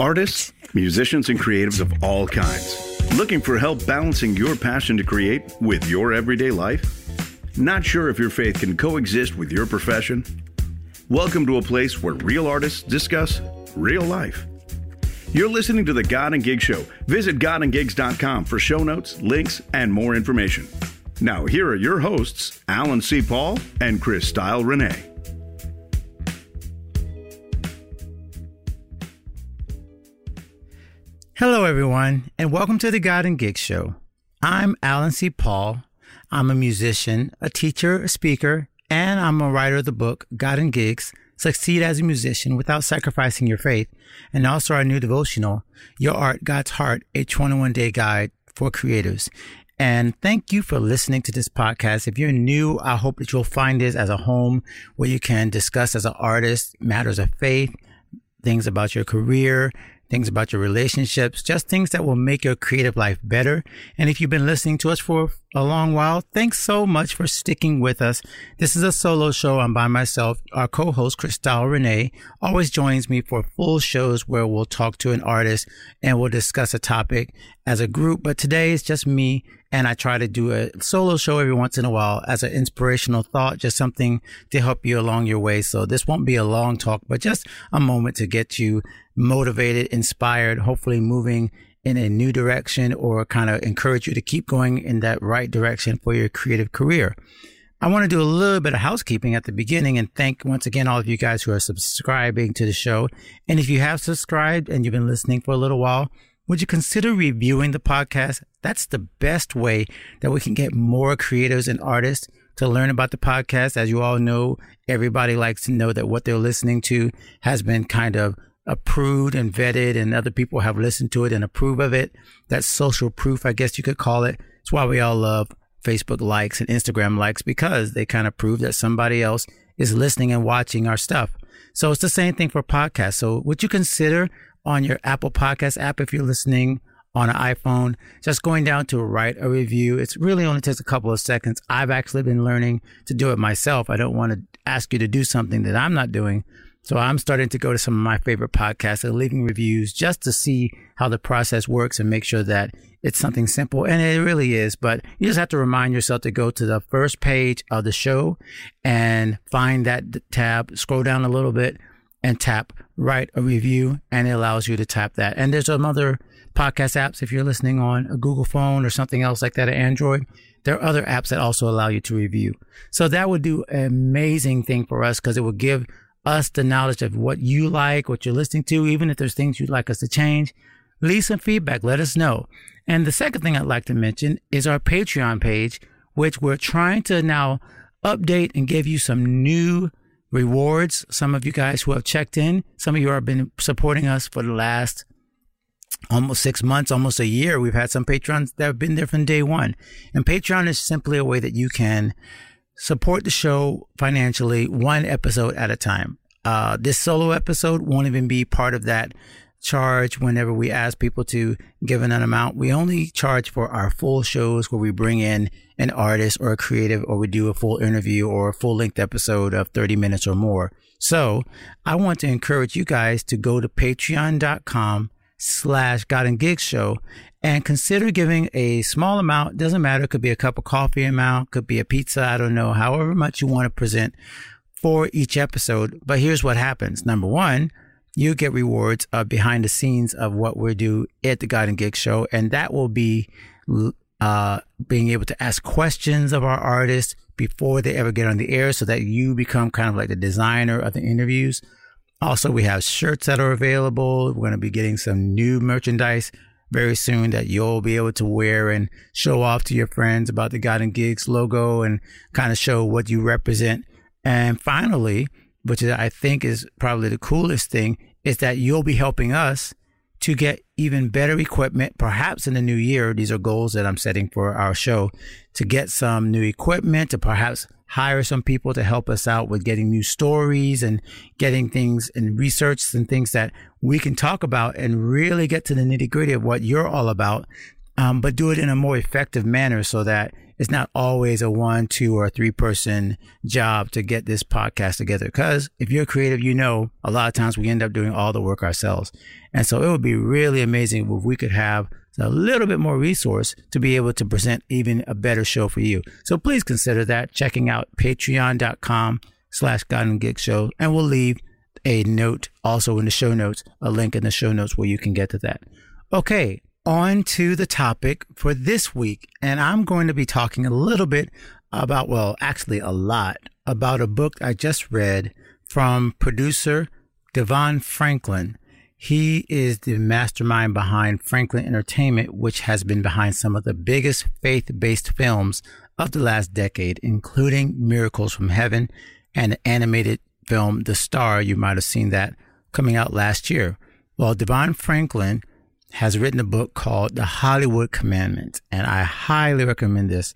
Artists, musicians, and creatives of all kinds. Looking for help balancing your passion to create with your everyday life? Not sure if your faith can coexist with your profession? Welcome to a place where real artists discuss real life. You're listening to the God and Gig Show. Visit godandgigs.com for show notes, links, and more information. Now, here are your hosts, Alan C. Paul and Cristal Renee. Hello, everyone, and welcome to the God and Gig Show. I'm Alan C. Paul. I'm a musician, a teacher, a speaker, and I'm a writer of the book God and Gigs Succeed as a Musician Without Sacrificing Your Faith, and also our new devotional, Your Art, God's Heart, a 21 day guide for creators. And thank you for listening to this podcast. If you're new, I hope that you'll find this as a home where you can discuss as an artist matters of faith, things about your career, things about your relationships, just things that will make your creative life better. And if you've been listening to us for a long while, thanks so much for sticking with us. This is a solo show. I'm by myself. Our co-host, Cristal Renee, always joins me for full shows where we'll talk to an artist and we'll discuss a topic as a group. But today it's just me and I try to do a solo show every once in a while as an inspirational thought, just something to help you along your way. So this won't be a long talk, but just a moment to get you motivated, inspired, hopefully moving in a new direction or kind of encourage you to keep going in that right direction for your creative career. I want to do a little bit of housekeeping at the beginning and thank once again all of you guys who are subscribing to the show. And if you have subscribed and you've been listening for a little while, would you consider reviewing the podcast? That's the best way that we can get more creators and artists to learn about the podcast. As you all know, everybody likes to know that what they're listening to has been kind of approved and vetted and other people have listened to it and approve of it. That's social proof, I guess you could call it. It's why we all love Facebook likes and Instagram likes because they kind of prove that somebody else is listening and watching our stuff. So it's the same thing for podcasts. So would you consider on your Apple Podcast app if you're listening on an iPhone, just going down to write a review. It's really only takes a couple of seconds. I've actually been learning to do it myself. I don't want to ask you to do something that I'm not doing. So I'm starting to go to some of my favorite podcasts and leaving reviews just to see how the process works and make sure that it's something simple. And it really is, but you just have to remind yourself to go to the first page of the show and find that tab, scroll down a little bit and tap write a review and it allows you to tap that. And there's some other podcast apps if you're listening on a Google phone or something else like that, Android. There are other apps that also allow you to review. So that would do an amazing thing for us because it would give us the knowledge of what you like, what you're listening to, even if there's things you'd like us to change. Leave some feedback. Let us know. And the second thing I'd like to mention is our Patreon page, which we're trying to now update and give you some new rewards. Some of you guys who have checked in, some of you have been supporting us for the last almost six months, almost a year. We've had some patrons that have been there from day one. And Patreon is simply a way that you can support the show financially one episode at a time. Uh, this solo episode won't even be part of that charge whenever we ask people to give an amount. We only charge for our full shows where we bring in an artist or a creative or we do a full interview or a full length episode of 30 minutes or more. So I want to encourage you guys to go to patreon.com slash God and Gigs show and consider giving a small amount. Doesn't matter. It could be a cup of coffee amount, could be a pizza. I don't know. However much you want to present for each episode. But here's what happens. Number one, you get rewards of behind the scenes of what we do at the God and Gig show. And that will be, uh, being able to ask questions of our artists before they ever get on the air so that you become kind of like the designer of the interviews. Also, we have shirts that are available. We're going to be getting some new merchandise very soon that you'll be able to wear and show off to your friends about the and Gigs logo and kind of show what you represent. And finally, which I think is probably the coolest thing, is that you'll be helping us to get even better equipment, perhaps in the new year. These are goals that I'm setting for our show to get some new equipment, to perhaps hire some people to help us out with getting new stories and getting things and research and things that we can talk about and really get to the nitty gritty of what you're all about, um, but do it in a more effective manner so that it's not always a one, two, or three person job to get this podcast together. Because if you're creative, you know, a lot of times we end up doing all the work ourselves. And so it would be really amazing if we could have a little bit more resource to be able to present even a better show for you. So please consider that checking out patreon.com slash God Gig Show. And we'll leave a note also in the show notes, a link in the show notes where you can get to that. Okay, on to the topic for this week. And I'm going to be talking a little bit about, well, actually a lot about a book I just read from producer DeVon Franklin. He is the mastermind behind Franklin Entertainment, which has been behind some of the biggest faith based films of the last decade, including Miracles from Heaven and the animated film The Star. You might have seen that coming out last year. Well, DeVon Franklin has written a book called The Hollywood Commandment. and I highly recommend this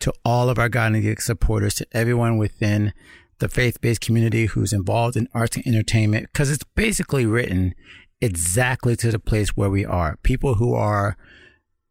to all of our God and Gig supporters, to everyone within the faith-based community who's involved in arts and entertainment, because it's basically written exactly to the place where we are. People who are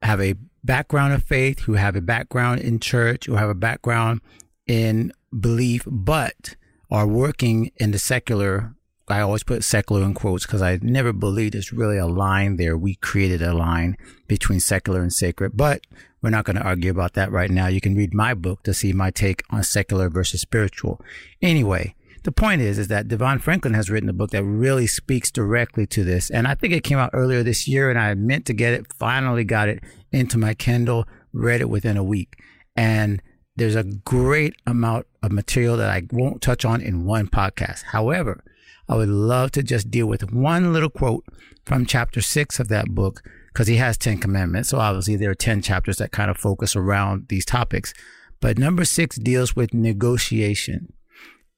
have a background of faith, who have a background in church, who have a background in belief, but are working in the secular I always put secular in quotes because I never believed there's really a line there. We created a line between secular and sacred, but we're not going to argue about that right now. You can read my book to see my take on secular versus spiritual. Anyway, the point is, is that DeVon Franklin has written a book that really speaks directly to this. And I think it came out earlier this year and I meant to get it, finally got it into my Kindle, read it within a week. And there's a great amount of material that I won't touch on in one podcast. However, I would love to just deal with one little quote from chapter six of that book because he has 10 commandments. So obviously there are 10 chapters that kind of focus around these topics. But number six deals with negotiation.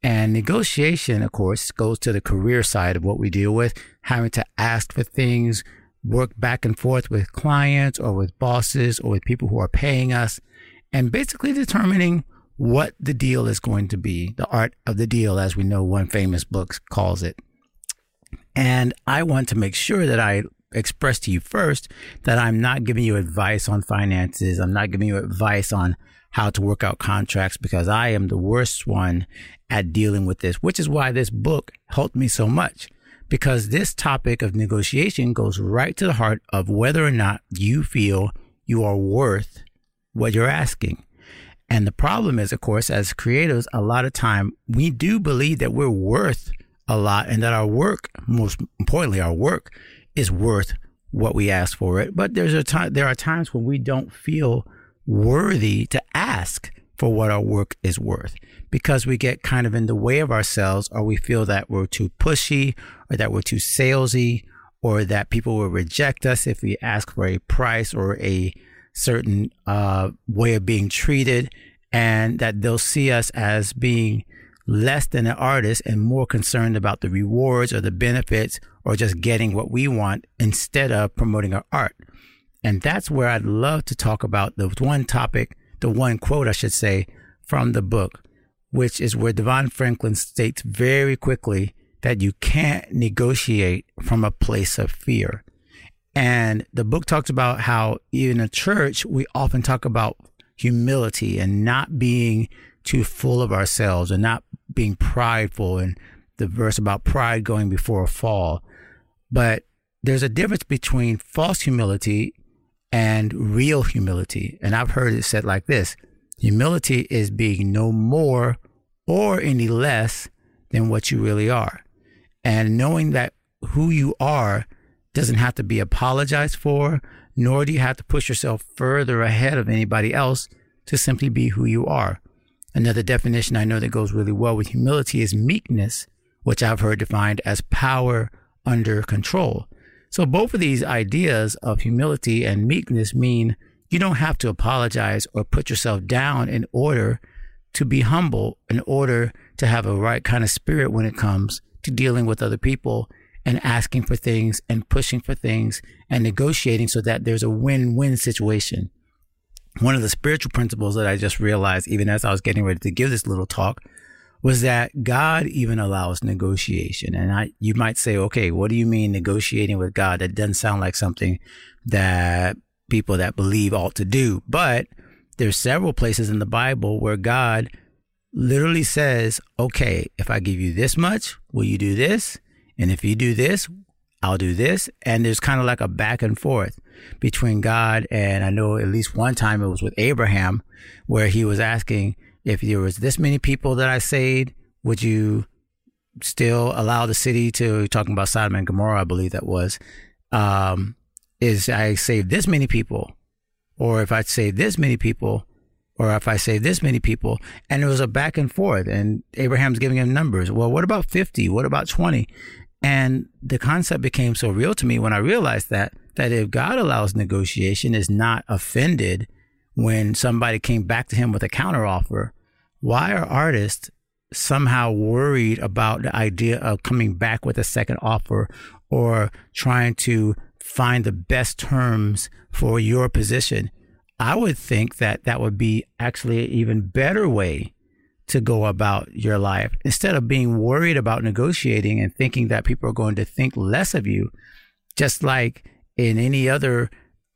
And negotiation, of course, goes to the career side of what we deal with, having to ask for things, work back and forth with clients or with bosses or with people who are paying us, and basically determining what the deal is going to be, the art of the deal, as we know one famous book calls it. And I want to make sure that I express to you first that I'm not giving you advice on finances. I'm not giving you advice on how to work out contracts because I am the worst one at dealing with this, which is why this book helped me so much. Because this topic of negotiation goes right to the heart of whether or not you feel you are worth what you're asking. And the problem is, of course, as creators, a lot of time we do believe that we're worth a lot and that our work, most importantly, our work is worth what we ask for it. But there's a time, there are times when we don't feel worthy to ask for what our work is worth because we get kind of in the way of ourselves or we feel that we're too pushy or that we're too salesy or that people will reject us if we ask for a price or a certain uh, way of being treated and that they'll see us as being less than an artist and more concerned about the rewards or the benefits or just getting what we want instead of promoting our art. And that's where I'd love to talk about the one topic, the one quote, I should say, from the book, which is where DeVon Franklin states very quickly that you can't negotiate from a place of fear. And the book talks about how in a church, we often talk about humility and not being too full of ourselves and not being prideful and the verse about pride going before a fall. But there's a difference between false humility and real humility. And I've heard it said like this humility is being no more or any less than what you really are. And knowing that who you are doesn't have to be apologized for, nor do you have to push yourself further ahead of anybody else to simply be who you are. Another definition I know that goes really well with humility is meekness, which I've heard defined as power under control. So both of these ideas of humility and meekness mean you don't have to apologize or put yourself down in order to be humble, in order to have a right kind of spirit when it comes to dealing with other people and asking for things and pushing for things and negotiating so that there's a win-win situation. One of the spiritual principles that I just realized, even as I was getting ready to give this little talk, was that God even allows negotiation. And I, you might say, okay, what do you mean negotiating with God? That doesn't sound like something that people that believe ought to do. But there's several places in the Bible where God literally says, okay, if I give you this much, will you do this? And if you do this, I'll do this. And there's kind of like a back and forth between God and I know at least one time it was with Abraham where he was asking if there was this many people that I saved, would you still allow the city to talking about Sodom and Gomorrah, I believe that was, um, is I saved this many people, or if I save this many people, or if I save this many people, and it was a back and forth, and Abraham's giving him numbers. Well, what about 50? What about 20? And the concept became so real to me when I realized that that if God allows negotiation, is not offended when somebody came back to him with a counteroffer, why are artists somehow worried about the idea of coming back with a second offer or trying to find the best terms for your position? I would think that that would be actually an even better way to go about your life instead of being worried about negotiating and thinking that people are going to think less of you. Just like in any other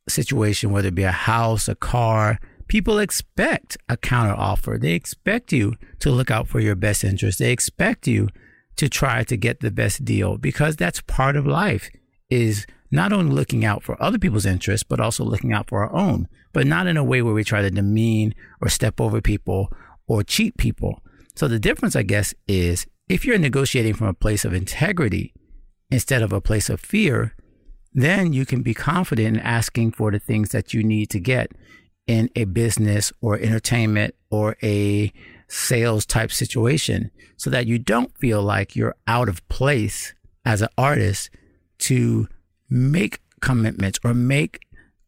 situation, whether it be a house, a car, people expect a counter offer. They expect you to look out for your best interest. They expect you to try to get the best deal because that's part of life is not only looking out for other people's interests, but also looking out for our own, but not in a way where we try to demean or step over people or cheat people. So the difference, I guess, is if you're negotiating from a place of integrity instead of a place of fear, then you can be confident in asking for the things that you need to get in a business or entertainment or a sales type situation so that you don't feel like you're out of place as an artist to make commitments or make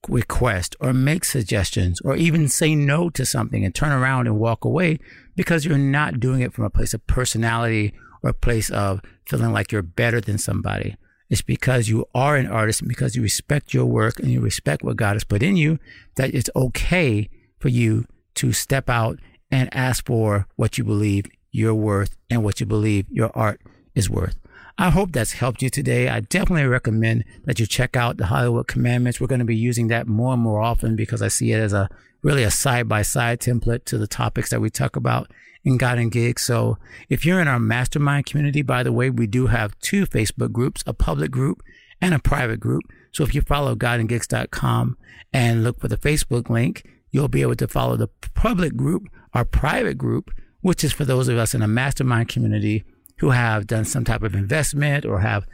requests or make suggestions or even say no to something and turn around and walk away because you're not doing it from a place of personality or a place of feeling like you're better than somebody. It's because you are an artist and because you respect your work and you respect what God has put in you that it's okay for you to step out and ask for what you believe you're worth and what you believe your art is worth. I hope that's helped you today. I definitely recommend that you check out the Hollywood Commandments. We're going to be using that more and more often because I see it as a really a side by side template to the topics that we talk about in God and Gigs. So if you're in our mastermind community, by the way, we do have two Facebook groups, a public group and a private group. So if you follow godandgigs.com and look for the Facebook link, you'll be able to follow the public group, our private group, which is for those of us in a mastermind community who have done some type of investment or have,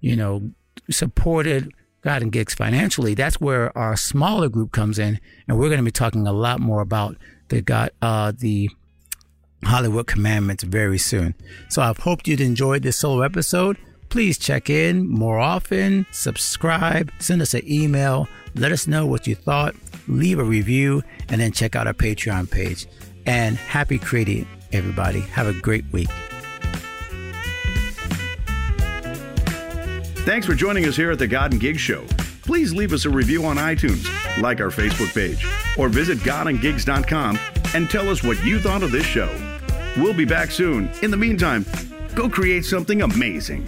you know, supported God and Gigs financially. That's where our smaller group comes in, and we're going to be talking a lot more about the God, uh, the Hollywood Commandments very soon. So I've hoped you'd enjoyed this solo episode. Please check in more often, subscribe, send us an email, let us know what you thought, leave a review, and then check out our Patreon page. And happy creating, everybody. Have a great week. Thanks for joining us here at the God and Gig Show. Please leave us a review on iTunes, like our Facebook page, or visit godandgigs.com and tell us what you thought of this show. We'll be back soon. In the meantime, go create something amazing.